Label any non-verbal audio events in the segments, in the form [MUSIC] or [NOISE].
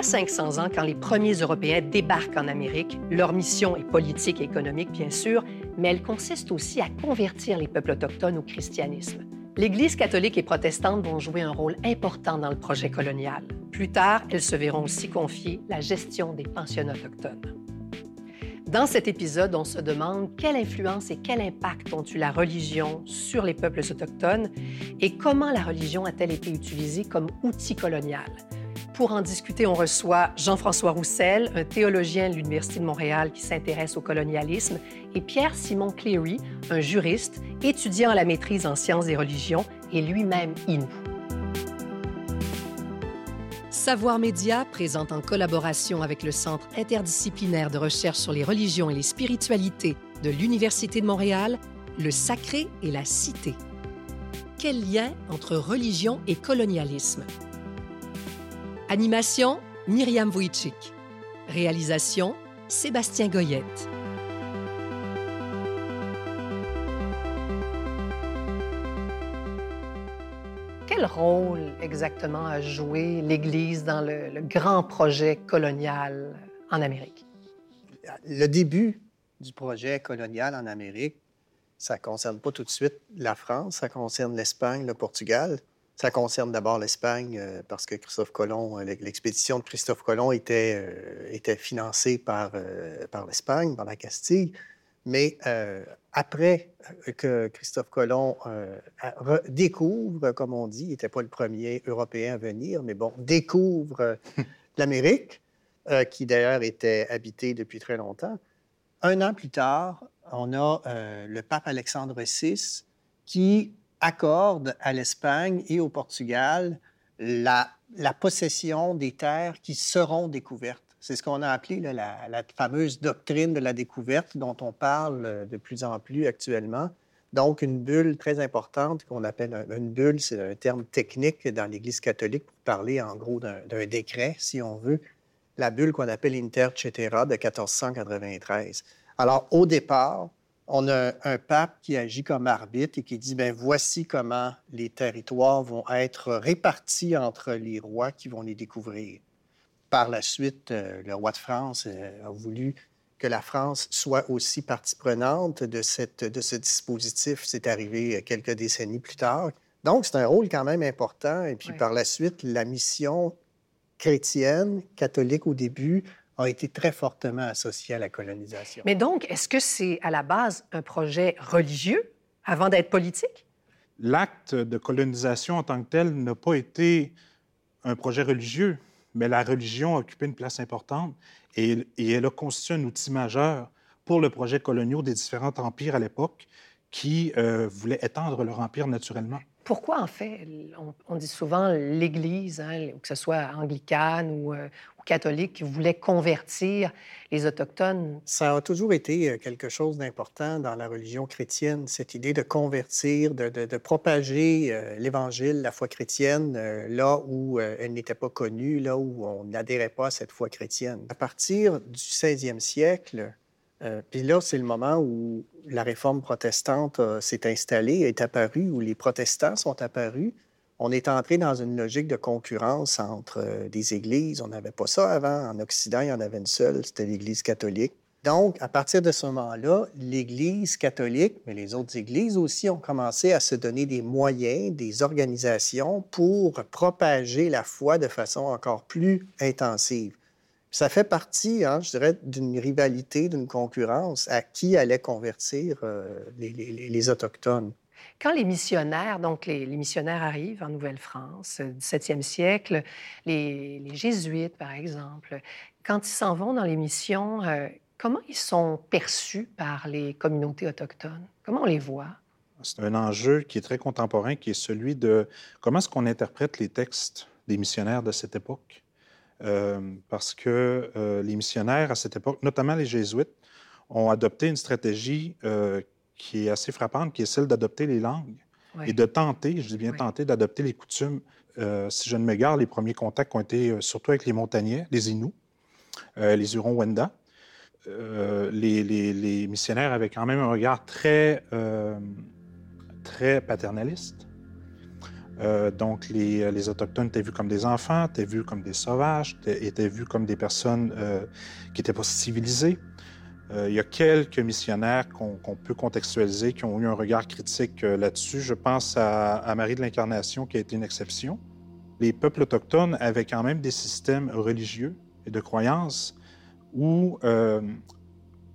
a 500 ans, quand les premiers Européens débarquent en Amérique, leur mission est politique et économique, bien sûr, mais elle consiste aussi à convertir les peuples autochtones au christianisme. L'Église catholique et protestante vont jouer un rôle important dans le projet colonial. Plus tard, elles se verront aussi confier la gestion des pensionnats autochtones. Dans cet épisode, on se demande quelle influence et quel impact ont eu la religion sur les peuples autochtones et comment la religion a-t-elle été utilisée comme outil colonial. Pour en discuter, on reçoit Jean-François Roussel, un théologien de l'Université de Montréal qui s'intéresse au colonialisme, et Pierre-Simon Cleary, un juriste, étudiant à la maîtrise en sciences des religions et lui-même Inou. Savoir Média présente en collaboration avec le Centre interdisciplinaire de recherche sur les religions et les spiritualités de l'Université de Montréal, Le Sacré et la Cité. Quel lien entre religion et colonialisme? Animation, Myriam Wojcik. Réalisation, Sébastien Goyette. Quel rôle exactement a joué l'Église dans le, grand projet colonial en Amérique? Le début du projet colonial en Amérique, ça ne concerne pas tout de suite la France, ça concerne l'Espagne, le Portugal. Ça concerne d'abord l'Espagne euh, parce que Christophe Colomb, euh, l'expédition de Christophe Colomb était, euh, était financée par, par l'Espagne, par la Castille. Mais après que Christophe Colomb découvre, comme on dit, il n'était pas le premier Européen à venir, mais bon, découvre [LAUGHS] l'Amérique, qui d'ailleurs était habitée depuis très longtemps, un an plus tard, on a le pape Alexandre VI qui accorde à l'Espagne et au Portugal la, possession des terres qui seront découvertes. C'est ce qu'on a appelé la, la, fameuse doctrine de la découverte dont on parle euh, de plus en plus actuellement. Donc, une bulle très importante qu'on appelle une bulle, c'est un terme technique dans l'Église catholique pour parler en gros d'un décret, si on veut. La bulle qu'on appelle Inter Cetera de 1493. Alors, au départ, on a un pape qui agit comme arbitre et qui dit, ben voici comment les territoires vont être répartis entre les rois qui vont les découvrir. Par la suite, euh, le roi de France euh, a voulu que la France soit aussi partie prenante de, cette, de ce dispositif. C'est arrivé quelques décennies plus tard. Donc, c'est un rôle quand même important. Et puis, par la suite, la mission chrétienne, catholique au début, a été très fortement associé à la colonisation. Mais donc, est-ce que c'est à la base un projet religieux avant d'être politique? L'acte de colonisation en tant que tel n'a pas été un projet religieux, mais la religion a occupé une place importante et, elle a constitué un outil majeur pour le projet colonial des différents empires à l'époque qui euh, voulaient étendre leur empire naturellement. Pourquoi, en fait, on, dit souvent l'Église, hein, que ce soit anglicane ou, euh, catholique, qui voulait convertir les Autochtones? Ça a toujours été euh, quelque chose d'important dans la religion chrétienne, cette idée de convertir, de, propager euh, l'Évangile, la foi chrétienne, là où elle n'était pas connue, là où on n'adhérait pas à cette foi chrétienne. À partir du 16e siècle, euh, puis là, c'est le moment où la réforme protestante euh, s'est installée, est apparue, où les protestants sont apparus. On est entré dans une logique de concurrence entre euh, des églises. On n'avait pas ça avant. En Occident, il y en avait une seule, c'était l'Église catholique. Donc, à partir de ce moment-là, l'Église catholique, mais les autres églises aussi, ont commencé à se donner des moyens, des organisations pour propager la foi de façon encore plus intensive. Ça fait partie, hein, je dirais, d'une rivalité, d'une concurrence à qui allait convertir euh, les, Autochtones. Quand les missionnaires, donc les, missionnaires arrivent en Nouvelle-France, 17e euh, siècle, les, jésuites, par exemple, quand ils s'en vont dans les missions, euh, comment ils sont perçus par les communautés autochtones? Comment on les voit? C'est un enjeu qui est très contemporain, qui est celui de comment est-ce qu'on interprète les textes des missionnaires de cette époque? Euh, parce que euh, les missionnaires à cette époque, notamment les jésuites, ont adopté une stratégie euh, qui est assez frappante, qui est celle d'adopter les langues et de tenter, je dis bien tenter, d'adopter les coutumes. si je ne m'égare, les premiers contacts ont été surtout avec les montagnais, les Inuits, les Hurons-Wendat. Les, les, missionnaires avaient quand même un regard très, très paternaliste. Euh, donc, les, les, Autochtones étaient vus comme des enfants, étaient vus comme des sauvages, étaient vus comme des personnes euh, qui n'étaient pas civilisées. Euh, il y a quelques missionnaires qu'on peut contextualiser, qui ont eu un regard critique là-dessus. Je pense à, à Marie de l'Incarnation, qui a été une exception. Les peuples autochtones avaient quand même des systèmes religieux et de croyances où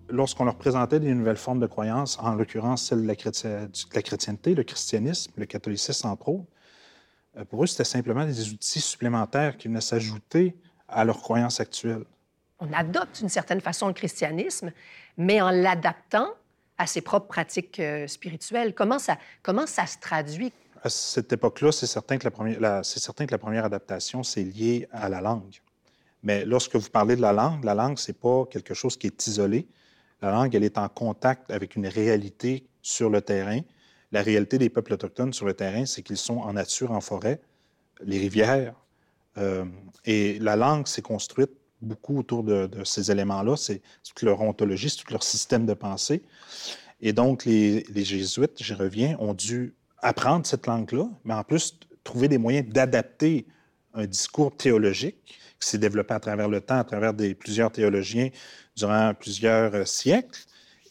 lorsqu'on leur présentait des nouvelles formes de croyances, en l'occurrence celle de la, chrétienté, le christianisme, le catholicisme autres, euh, pour eux, c'était simplement des outils supplémentaires qui venaient s'ajouter à leurs croyances actuelles. On adopte d'une certaine façon le christianisme, mais en l'adaptant à ses propres pratiques euh, spirituelles. Comment ça, comment ça se traduit? À cette époque-là, c'est certain, que la première, certain que la première adaptation, c'est lié à la langue. Mais lorsque vous parlez de la langue, la langue, ce n'est pas quelque chose qui est isolé. La langue, elle est en contact avec une réalité sur le terrain. La réalité des peuples autochtones sur le terrain, c'est qu'ils sont en nature, en forêt, les rivières. Euh, et la langue s'est construite beaucoup autour de, ces éléments-là. C'est toute leur ontologie, c'est tout leur système de pensée. Et donc, les, jésuites, j'y reviens, ont dû apprendre cette langue-là, mais en plus trouver des moyens d'adapter un discours théologique qui s'est développé à travers le temps, à travers des, plusieurs théologiens durant plusieurs euh, siècles.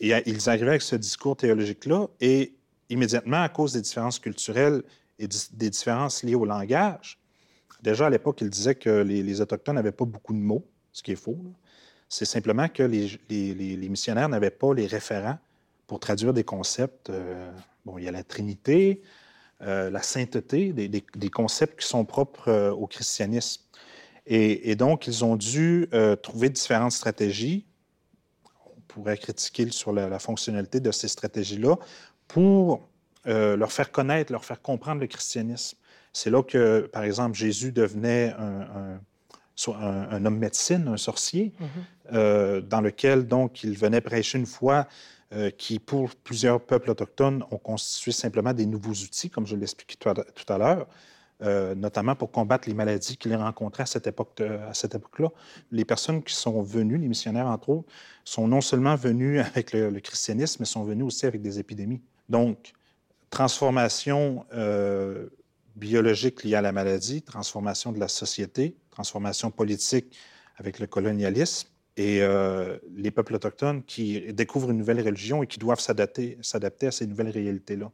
Et ils arrivaient avec ce discours théologique-là et immédiatement, à cause des différences culturelles et des différences liées au langage, déjà à l'époque, ils disaient que les, Autochtones n'avaient pas beaucoup de mots, ce qui est faux. C'est simplement que les, missionnaires n'avaient pas les référents pour traduire des concepts. Euh, bon, il y a la Trinité, euh, la sainteté, des, concepts qui sont propres au christianisme. Et, donc, ils ont dû trouver différentes stratégies pourrait critiquer sur la, fonctionnalité de ces stratégies-là pour euh, leur faire connaître, leur faire comprendre le christianisme. C'est là que, par exemple, Jésus devenait un, un, homme médecine, un sorcier, mm-hmm. euh, dans lequel, donc, il venait prêcher une foi euh, qui, pour plusieurs peuples autochtones, ont constitué simplement des nouveaux outils, comme je l'expliquais tout à l'heure. Euh, notamment pour combattre les maladies qu'il rencontraient à cette époque-là. Cette les personnes qui sont venues, les missionnaires entre autres, sont non seulement venus [LAUGHS] avec le, christianisme, mais sont venus aussi avec des épidémies. Donc, transformation euh, biologique liée à la maladie, transformation de la société, transformation politique avec le colonialisme, et euh, les peuples autochtones qui découvrent une nouvelle religion et qui doivent s'adapter à ces nouvelles réalités-là.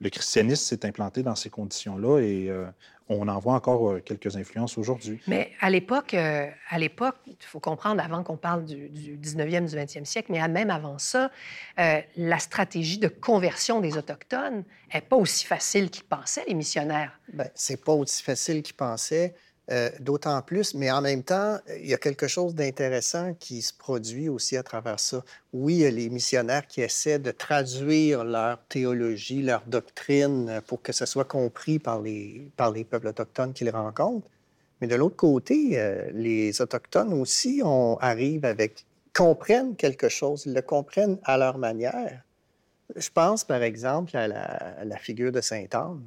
Le christianisme s'est implanté dans ces conditions-là et euh, on en voit encore euh, quelques influences aujourd'hui. Mais à l'époque, euh, à l'époque, il faut comprendre, avant qu'on parle du, 19e, du 20e siècle, mais même avant ça, la stratégie de conversion des Autochtones n'est pas aussi facile qu'ils pensaient, les missionnaires. Bien, c'est pas aussi facile qu'ils pensaient. Euh, d'autant plus, mais en même temps, il y a quelque chose d'intéressant qui se produit aussi à travers ça. Oui, il y a les missionnaires qui essaient de traduire leur théologie, leur doctrine pour que ce soit compris par les, par les peuples autochtones qu'ils rencontrent. Mais de l'autre côté, euh, les Autochtones aussi on, arrivent avec, comprennent quelque chose, ils le comprennent à leur manière. Je pense, par exemple, à la, à la figure de Sainte-Anne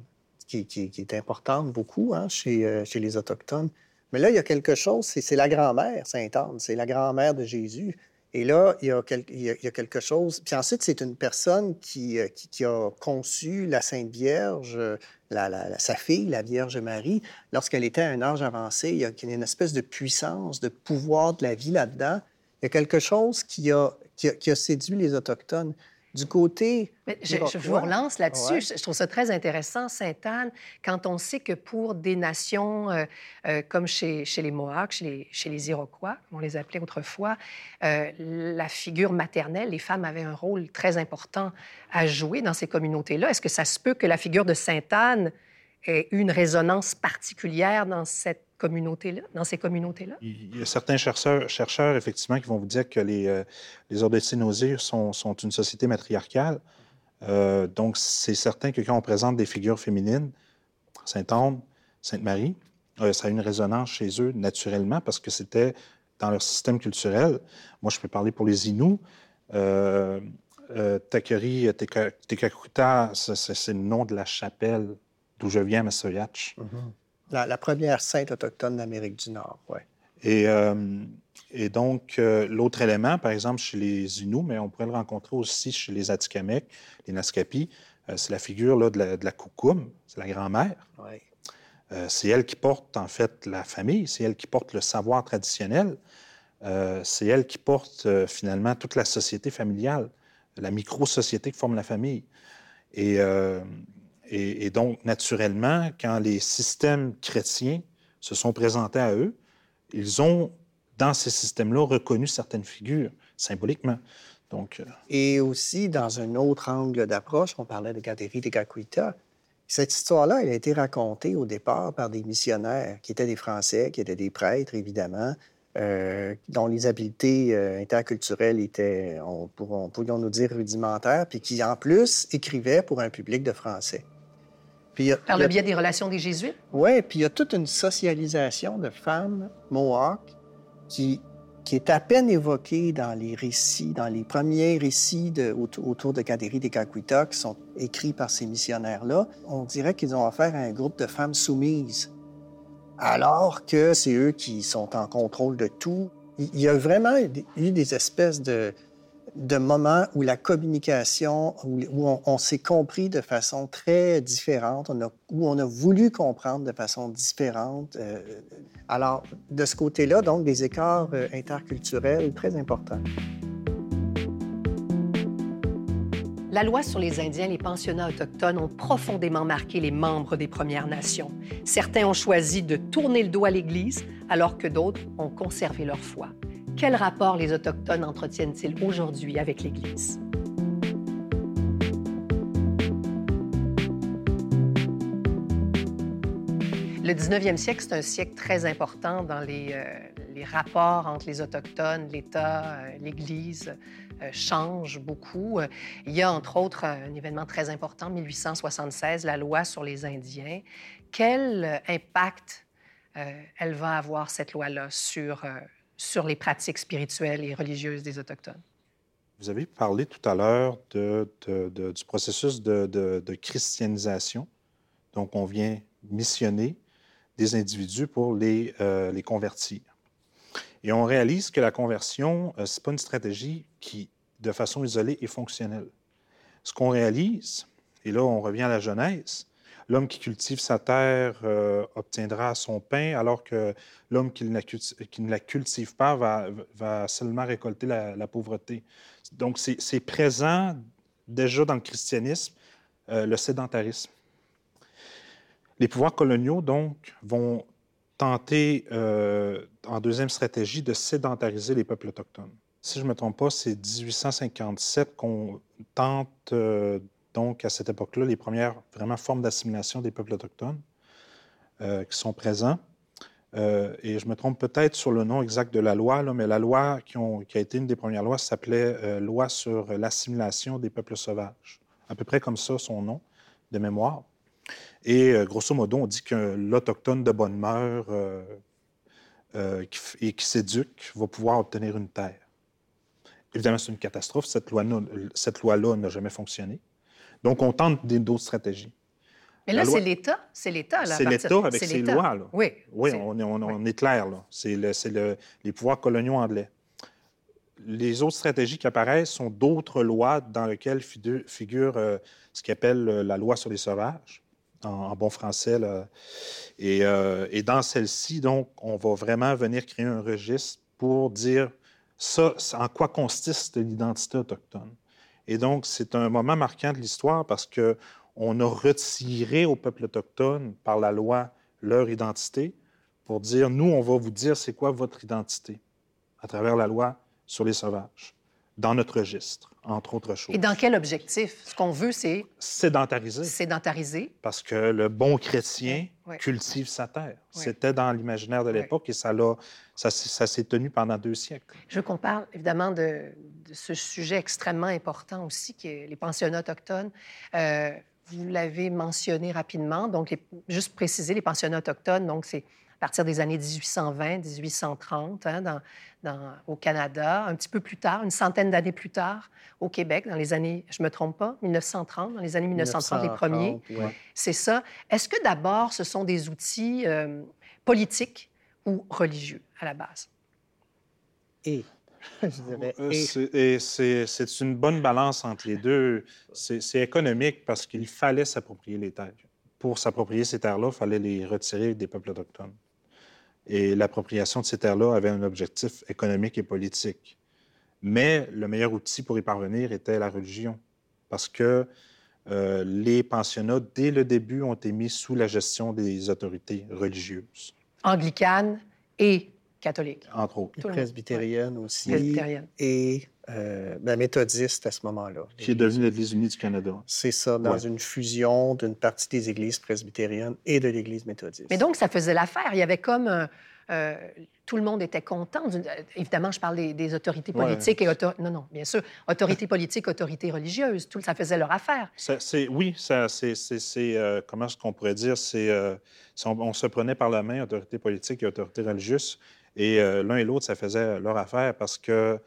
qui, est importante beaucoup hein, chez, euh, chez, les Autochtones. Mais là, il y a quelque chose, c'est la grand-mère, Sainte-Anne, c'est la grand-mère de Jésus. Et là, il y a, il y a, quelque chose. Puis ensuite, c'est une personne qui, euh, qui, a conçu la Sainte Vierge, la, sa fille, la Vierge Marie, lorsqu'elle était à un âge avancé. Il y a une espèce de puissance, de pouvoir de la vie là-dedans. Il y a quelque chose qui a, qui a séduit les Autochtones. Du côté. je, vous relance là-dessus. Je, trouve ça très intéressant, Sainte-Anne, quand on sait que pour des nations euh, euh, comme chez, chez, les Mohawks, chez les, chez les, Iroquois, comme on les appelait autrefois, euh, la figure maternelle, les femmes avaient un rôle très important à jouer dans ces communautés-là. Est-ce que ça se peut que la figure de Sainte-Anne ait une résonance particulière dans cette communautés-là, dans ces communautés-là? Il y a certains chercheurs, chercheurs, effectivement, qui vont vous dire que les, euh, les ordres de sont, sont, une société matriarcale. Euh, donc, c'est certain que quand on présente des figures féminines, Sainte-Anne, Sainte-Marie, euh, ça a une résonance chez eux naturellement parce que c'était dans leur système culturel. Moi, je peux parler pour les Inuits. Euh, Takeri Tekakuta, c'est le nom de la chapelle d'où je viens, Massoyatch. Mm-hmm. La, première sainte autochtone d'Amérique du Nord, oui. Et, euh, et, donc, euh, l'autre élément, par exemple, chez les Inuits, mais on pourrait le rencontrer aussi chez les Atikamekw, les Naskapi, Euh, c'est la figure là, de la, de la coucoum, c'est la grand-mère. Oui. C'est elle qui porte en fait la famille, c'est elle qui porte le savoir traditionnel, c'est elle qui porte finalement toute la société familiale, la micro-société qui forme la famille. Et, et, donc, naturellement, quand les systèmes chrétiens se sont présentés à eux, ils ont, dans ces systèmes-là, reconnu certaines figures symboliquement. Donc, euh, Et aussi, dans un autre angle d'approche, on parlait de Gaderi de Gakuita. Cette histoire-là, elle a été racontée au départ par des missionnaires qui étaient des Français, qui étaient des prêtres, évidemment, euh, dont les habiletés euh, interculturelles étaient, on, pourrons- pourrions nous dire, rudimentaires, puis qui, en plus, écrivaient pour un public de Français. Puis, a- Par le a- biais des relations des Jésuites? oui, puis il y a toute une socialisation de femmes Mohawks qui, qui est à peine évoquée dans les récits, dans les premiers récits de- autour, de Kaderi des Kakuita qui sont écrits par ces missionnaires-là. On dirait qu'ils ont affaire à un groupe de femmes soumises, alors que c'est eux qui sont en contrôle de tout. Il y a vraiment eu des espèces de, de moments où la communication, où, on, s'est compris de façon très différente, où on a voulu comprendre de façon différente. euh, alors, de ce côté-là, donc, des écarts euh, interculturels très importants. La loi sur les Indiens et les pensionnats autochtones ont profondément marqué les membres des Premières Nations. Certains ont choisi de tourner le dos à l'Église, alors que d'autres ont conservé leur foi. Quel rapport les Autochtones entretiennent-ils aujourd'hui avec l'Église? Le 19e siècle, c'est un siècle très important dans les, euh, rapports entre les Autochtones, l'État, euh, l'Église euh, changent beaucoup. Il y a entre autres un événement très important, 1876, la loi sur les Indiens. Quel impact euh, elle va avoir, cette loi-là, sur, sur les pratiques spirituelles et religieuses des Autochtones? Vous avez parlé tout à l'heure du processus de christianisation. Donc, on vient missionner des individus pour les, euh, les convertir. Et on réalise que la conversion, euh, ce n'est pas une stratégie qui, de façon isolée, est fonctionnelle. Ce qu'on réalise, et là, on revient à la Genèse, l'homme qui cultive sa terre euh, obtiendra son pain, alors que l'homme qui, ne la cultive pas va, seulement récolter la, pauvreté. Donc, c'est présent déjà dans le christianisme, euh, le sédentarisme. Les pouvoirs coloniaux, donc, vont tenter, euh, en deuxième stratégie, de sédentariser les peuples autochtones. Si je ne me trompe pas, c'est 1857 qu'on tente, donc, à cette époque-là, les premières vraiment formes d'assimilation des peuples autochtones euh, qui sont présents. Euh, et je me trompe peut-être sur le nom exact de la loi, mais la loi qui, a été une des premières lois s'appelait euh, Loi sur l'assimilation des peuples sauvages. À peu près comme ça, son nom de mémoire. Et grosso modo, on dit que l'Autochtone de bonne mœur qui et qui s'éduque va pouvoir obtenir une terre. Évidemment, c'est une catastrophe. Cette loi-là n'a jamais fonctionné. Donc, on tente d'autres stratégies. Mais là, loi- c'est l'État. C'est l'État. C'est l'État avec ses lois. Là. Oui. Oui, on est, on- oui. on est clair, là. C'est le- c'est le- les pouvoirs coloniaux anglais. Les autres stratégies qui apparaissent sont d'autres lois dans lesquelles figure euh, ce qu'on appelle euh, la loi sur les sauvages, en, en bon français. là. Et, euh, et dans celle-ci, donc, on va vraiment venir créer un registre pour dire ça, en quoi consiste l'identité autochtone. Et donc, c'est un moment marquant de l'histoire parce que on a retiré au peuple autochtone par la loi leur identité pour dire, nous, on va vous dire c'est quoi votre identité à travers la loi sur les sauvages, dans notre registre, entre autres choses. Et dans quel objectif? Ce qu'on veut, c'est Sédentariser, sédentariser. parce que le bon chrétien Cultive sa terre. C'était dans l'imaginaire de l'époque et ça, l'a- ça, ça s'est tenu pendant deux siècles. Je veux qu'on parle évidemment de, de ce sujet extrêmement important aussi, qui est les pensionnats autochtones. Euh, vous l'avez mentionné rapidement, donc les- juste préciser, les pensionnats autochtones, donc c'est partir des années 1820, 1830, hein, dans, dans- au Canada, un petit peu plus tard, une centaine d'années plus tard, au Québec, dans les années, je me trompe pas, 1930, dans les années 1930, les premiers. 1930, ouais. C'est ça. Est-ce que d'abord, ce sont des outils euh, politiques ou religieux à la base? Et [LAUGHS] Et, c'est une bonne balance entre les deux. C'est économique parce qu'il fallait s'approprier les terres. Pour s'approprier ces terres-là, il fallait les retirer des peuples autochtones. Et l'appropriation de ces terres-là avait un objectif économique et politique. Mais le meilleur outil pour y parvenir était la religion, parce que euh, les pensionnats, dès le début, ont été mis sous la gestion des autorités religieuses. Anglicanes et catholiques. Entre autres. Presbytérienne aussi. Et euh, ben, méthodiste à ce moment-là. Qui est devenue l'Église unie du Canada. C'est ça, dans une fusion d'une partie des églises presbytériennes et de l'Église méthodiste. Mais donc, ça faisait l'affaire. Il y avait comme un, euh, tout le monde était content. Euh, évidemment, je parle des, autorités politiques et non, non, bien sûr, autorités [LAUGHS] politiques, autorités religieuses, tout ça faisait leur affaire. c'est, oui, ça, c'est, euh, comment est-ce qu'on pourrait dire, c'est on, se prenait par la main autorités politiques et autorités religieuses, et l'un et l'autre, ça faisait leur affaire parce que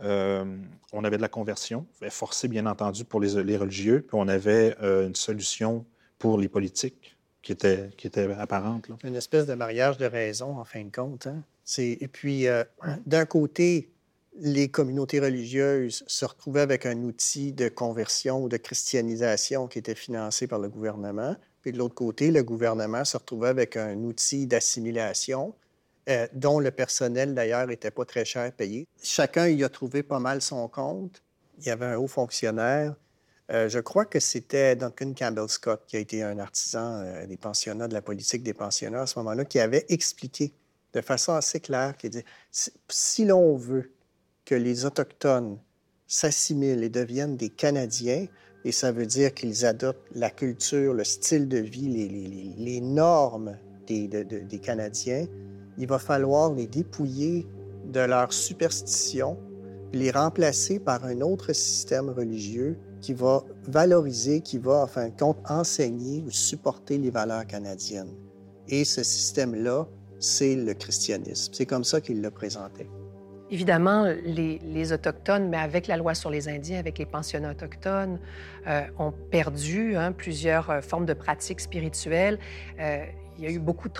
on avait de la conversion, forcée bien entendu pour les, religieux, puis on avait une solution pour les politiques qui était, qui était apparente. Une espèce de mariage de raison, en fin de compte. Hein? Et puis, euh, [CLEARS THROAT] d'un côté, les communautés religieuses se retrouvaient avec un outil de conversion ou de christianisation qui était financé par le gouvernement. Puis de l'autre côté, le gouvernement se retrouvait avec un outil d'assimilation euh, dont le personnel, d'ailleurs, n'était pas très cher payé. Chacun y a trouvé pas mal son compte. Il y avait un haut fonctionnaire euh, je crois que c'était Duncan Campbell Scott, qui a été un artisan euh, des pensionnats, de la politique des pensionnats à ce moment-là, qui avait expliqué de façon assez claire, qui dit, si, l'on veut que les Autochtones s'assimilent et deviennent des Canadiens, et ça veut dire qu'ils adoptent la culture, le style de vie, les, normes des Canadiens, il va falloir les dépouiller de leurs superstitions, les remplacer par un autre système religieux qui va valoriser, qui va, en fin de compte, enseigner ou supporter les valeurs canadiennes. Et ce système-là, c'est le christianisme. C'est comme ça qu'il le présentait. Évidemment, les, Autochtones, mais avec la loi sur les Indiens, avec les pensionnats autochtones, euh, ont perdu hein, plusieurs euh, formes de pratiques spirituelles. Euh, il y a eu beaucoup de...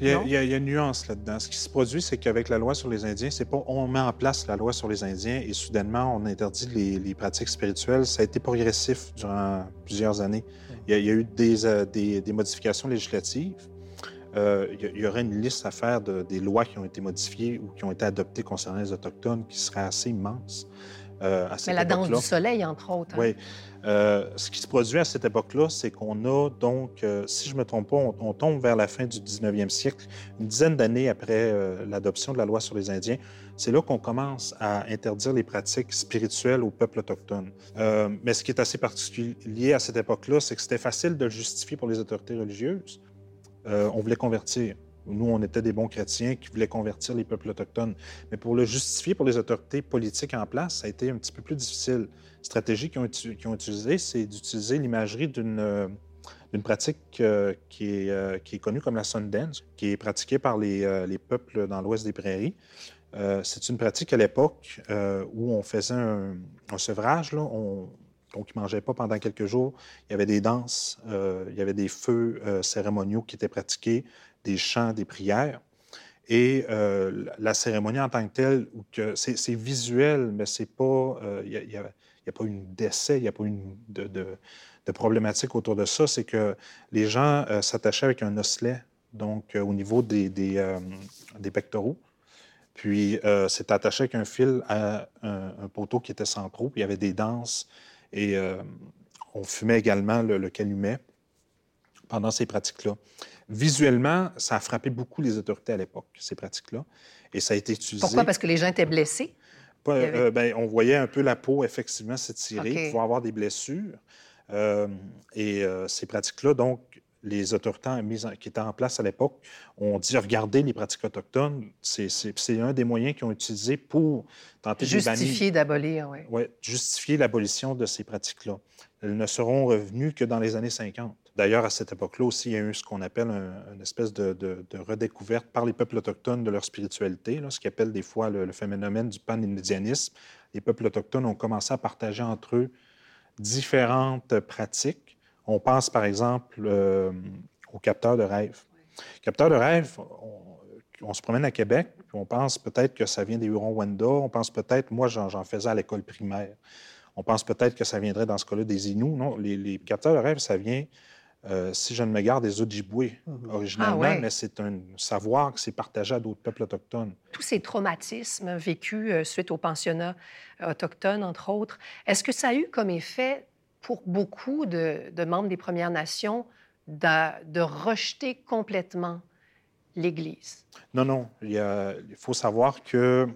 il y, a, une nuance là-dedans. Ce qui se produit, c'est qu'avec la loi sur les Indiens, c'est pas on met en place la loi sur les Indiens et soudainement on interdit les, pratiques spirituelles. Ça a été progressif durant plusieurs années. Il y a, eu euh, des, modifications législatives. Euh, il y aurait une liste à faire de, des lois qui ont été modifiées ou qui ont été adoptées concernant les Autochtones qui serait assez immense. Euh, Mais la danse du soleil, entre autres. Hein. Oui. Euh, ce qui se produit à cette époque-là, c'est qu'on a donc, euh, si je ne me trompe pas, on, tombe vers la fin du 19e siècle, une dizaine d'années après l'adoption de la loi sur les Indiens. C'est là qu'on commence à interdire les pratiques spirituelles au peuple autochtone. mais ce qui est assez particulier à cette époque-là, c'est que c'était facile de le justifier pour les autorités religieuses. on voulait convertir. Nous, on était des bons chrétiens qui voulaient convertir les peuples autochtones. Mais pour le justifier pour les autorités politiques en place, ça a été un petit peu plus difficile. La stratégie qu'ils ont, utilisée, c'est d'utiliser l'imagerie d'une euh, pratique euh, qui, est, euh, qui, est, connue comme la Sundance, qui est pratiquée par les, les peuples dans l'ouest des prairies. c'est une pratique à l'époque où on faisait un, sevrage. On, ne mangeaient pas pendant quelques jours. Il y avait des danses, il y avait des feux cérémoniaux qui étaient pratiqués des chants, des prières. Et euh, la cérémonie en tant que telle, c'est visuel, mais c'est pas, il n'y a, pas une décès, il n'y a pas une de, problématique autour de ça. C'est que les gens euh, s'attachaient avec un osselet, donc euh, au niveau des pectoraux. Puis c'est attaché avec un fil à un, poteau qui était sans trou. Puis il y avait des danses et on fumait également le calumet pendant ces pratiques-là. Visuellement, ça a frappé beaucoup les autorités à l'époque, ces pratiques-là. Et ça a été utilisé. Pourquoi? Parce que les gens étaient blessés? Euh, ben, on voyait un peu la peau, effectivement, s'étirer, okay. pouvoir avoir des blessures. Euh, et euh, ces pratiques-là, donc, les autorités qui étaient en place à l'époque ont dit regardez les pratiques autochtones, c'est un des moyens qu'ils ont utilisé pour tenter de Justifier d'abolir, oui. Oui, justifier l'abolition de ces pratiques-là. Elles ne seront revenues que dans les années 50. D'ailleurs, à cette époque-là aussi, il y a eu ce qu'on appelle une espèce de, redécouverte par les peuples autochtones de leur spiritualité, ce qu'ils des fois le, phénomène du pan-indianisme. Les peuples autochtones ont commencé à partager entre eux différentes pratiques. On pense par exemple euh, aux capteurs de rêve. Capteurs de rêve, on se promène à Québec, on pense peut-être que ça vient des Hurons-Wendat, on pense peut-être, moi j'en faisais à l'école primaire, on pense peut-être que ça viendrait dans ce cas-là des Inuits. Non, les, les capteurs de rêve, ça vient, euh, si je ne me garde, des Ojibwe originalement, ah mais c'est un savoir qui s'est partagé à d'autres peuples autochtones. Tous ces traumatismes vécus euh, suite aux pensionnats autochtones, entre autres, est-ce que ça a eu comme effet pour beaucoup de, membres des Premières Nations de, rejeter complètement l'Église? Non, non. Il, faut savoir que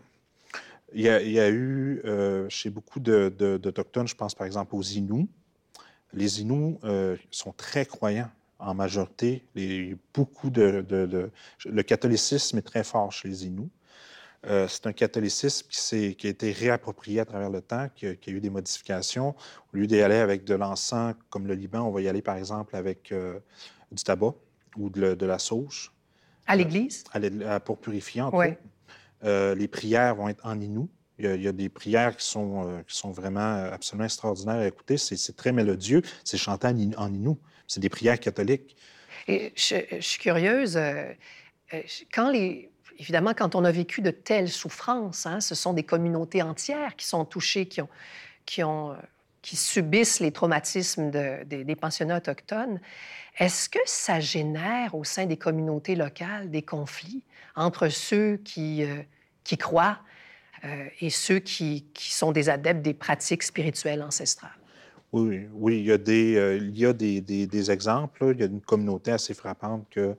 il y a, eu euh, chez beaucoup d'Autochtones, je pense par exemple aux Inuits, les Inuits euh, sont très croyants en majorité. beaucoup de, le catholicisme est très fort chez les Inuits. Euh, c'est un catholicisme qui, qui, a été réapproprié à travers le temps, qui a, eu des modifications. Au lieu d'y aller avec de l'encens comme le Liban, on va y aller par exemple avec euh, du tabac ou de, la sauge. À l'Église? pour purifier, en oui. les prières vont être en Inou. Il y, a, des prières qui sont, sont vraiment absolument extraordinaires à écouter. C'est très mélodieux. C'est chanté en, Inou. C'est des prières catholiques. Et je, suis curieuse. les, évidemment, quand on a vécu de telles souffrances, hein, ce sont des communautés entières qui sont touchées, qui, euh, subissent les traumatismes des pensionnats autochtones. Est-ce que ça génère au sein des communautés locales des conflits entre ceux qui, euh, croient euh, et ceux qui, qui, sont des adeptes des pratiques spirituelles ancestrales? Oui, oui, il y a des, il y a des, des, des exemples. Il y a une communauté assez frappante que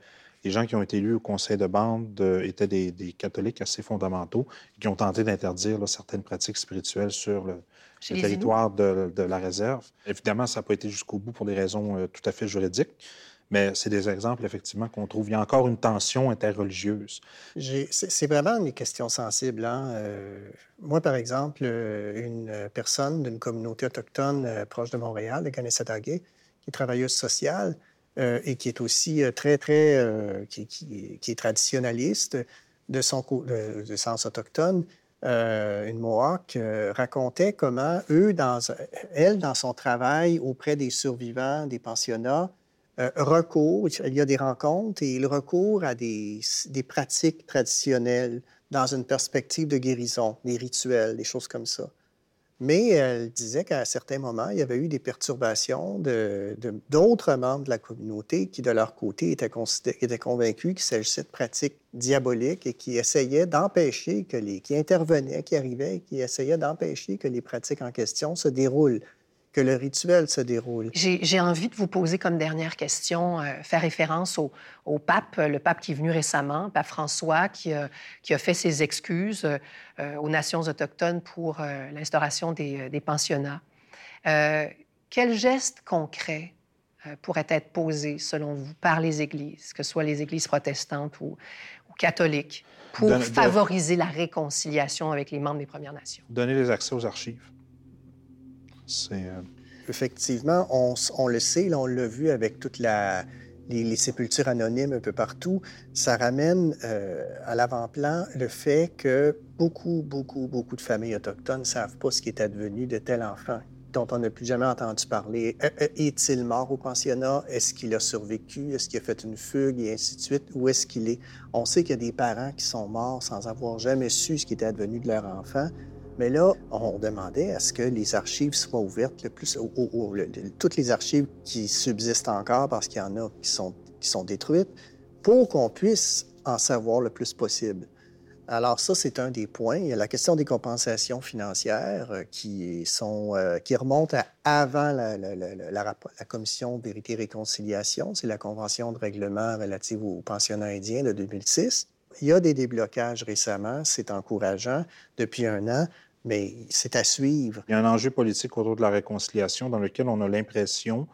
les gens qui ont été élus au conseil de bande euh, étaient des, catholiques assez fondamentaux qui ont tenté d'interdire certaines pratiques spirituelles sur le, territoire de, la réserve. Évidemment, ça n'a pas été jusqu'au bout pour des raisons euh, tout à fait juridiques. Mais c'est des exemples, effectivement, qu'on trouve. Il y a encore une tension interreligieuse. C'est vraiment une question sensible. Hein. Euh, moi, par exemple, une personne d'une communauté autochtone proche de Montréal, de Kanesatake, qui est travailleuse sociale, euh, et qui est aussi euh, très, très, euh, qui, est traditionnaliste de son sens autochtone, une Mohawk, racontait comment eux, elle, dans son travail auprès des survivants des pensionnats, recourt, il y a des rencontres et il recourt à des, des pratiques traditionnelles dans une perspective de guérison, des rituels, des choses comme ça. Mais elle disait qu'à certains moments, il y avait eu des perturbations d'autres membres de la communauté qui, de leur côté, étaient, étaient convaincus qu'il s'agissait de pratiques diaboliques et qui essayaient d'empêcher que les... qui intervenaient, qui arrivaient, qui essayaient d'empêcher que les pratiques en question se déroulent que le rituel se déroule. J'ai envie de vous poser comme dernière question, euh, faire référence au, pape, le pape qui est venu récemment, pape François, qui, qui a fait ses excuses euh, aux nations autochtones pour euh, l'instauration des, des, pensionnats. quel geste concret pourrait être posé, selon vous, par les églises, que ce soit les églises protestantes ou, catholiques, pour favoriser la réconciliation avec les membres des Premières Nations? Donner les accès aux archives. Euh, Effectivement, on, le sait, on l'a vu avec toutes les, sépultures anonymes un peu partout. Ça ramène euh, à l'avant-plan le fait que beaucoup, beaucoup, beaucoup de familles autochtones ne savent pas ce qui est advenu de tel enfant dont on n'a plus jamais entendu parler. Est-il mort au pensionnat? Est-ce qu'il a survécu? Est-ce qu'il a fait une fugue? Et ainsi de suite. Où est-ce qu'il est? On sait qu'il y a des parents qui sont morts sans avoir jamais su ce qui était advenu de leur enfant. Mais là, on demandait à ce que les archives soient ouvertes le plus, toutes les archives qui subsistent encore, parce qu'il y en a qui sont, qui sont détruites, pour qu'on puisse en savoir le plus possible. Alors ça, c'est un des points. Il y a la question des compensations financières euh, qui, sont, euh, qui remontent à avant la, la, la, la commission Vérité et Réconciliation. C'est la convention de règlement relative aux pensionnats indiens de 2006. Il y a des déblocages récemment, c'est encourageant depuis un an, mais c'est à suivre. Il y a un enjeu politique autour de la réconciliation dans lequel on a l'impression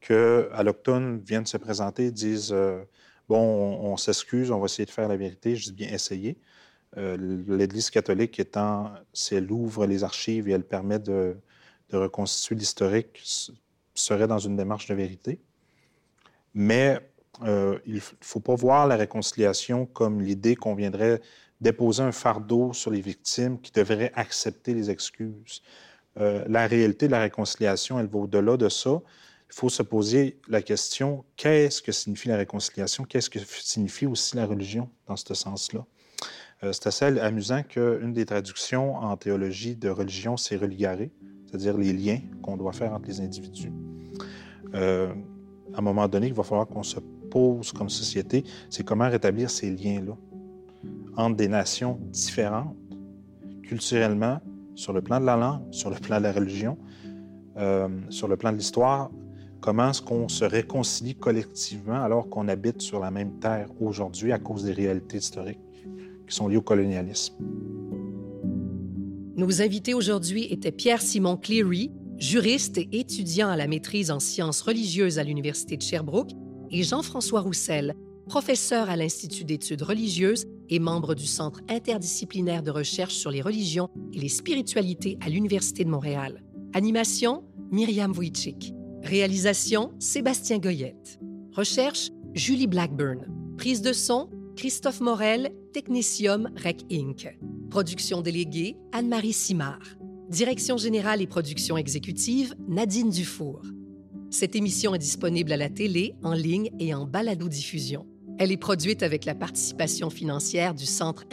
que l'Octone viennent se présenter disent euh, Bon, on, s'excuse, on va essayer de faire la vérité. Je dis bien essayer. Euh, L'Église catholique étant, si elle ouvre les archives et elle permet de, reconstituer l'historique, serait dans une démarche de vérité. Mais euh, il ne faut pas voir la réconciliation comme l'idée qu'on viendrait déposer un fardeau sur les victimes qui devraient accepter les excuses. Euh, la réalité de la réconciliation, elle va au-delà de ça. il faut se poser la question qu'est-ce que signifie la réconciliation? Qu'est-ce que signifie aussi la religion dans ce sens-là? Euh, C'est assez amusant qu'une des traductions en théologie de religion, c'est religare, c'est-à-dire les liens qu'on doit faire entre les individus. Euh, à un moment donné, il va falloir qu'on se pose comme société, c'est comment rétablir ces liens-là entre des nations différentes, culturellement, sur le plan de la langue, sur le plan de la religion, euh, sur le plan de l'histoire, comment est-ce qu'on se réconcilie collectivement alors qu'on habite sur la même terre aujourd'hui à cause des réalités historiques qui sont liées au colonialisme? Nos invités aujourd'hui étaient Pierre-Simon Cleary, juriste et étudiant à la maîtrise en sciences religieuses à l'Université de Sherbrooke, et Jean-François Roussel, professeur à l'Institut d'études religieuses et membre du Centre interdisciplinaire de recherche sur les religions et les spiritualités à l'Université de Montréal. Animation, Myriam Wojcik. Réalisation, Sébastien Goyette. Recherche, Julie Blackburn. Prise de son, Christophe Morel, Technicium Rec Inc. Production déléguée, Anne-Marie Simard. Direction générale et production exécutive, Nadine Dufour. Cette émission est disponible à la télé, en ligne et en balado-diffusion. Elle est produite avec la participation financière du Centre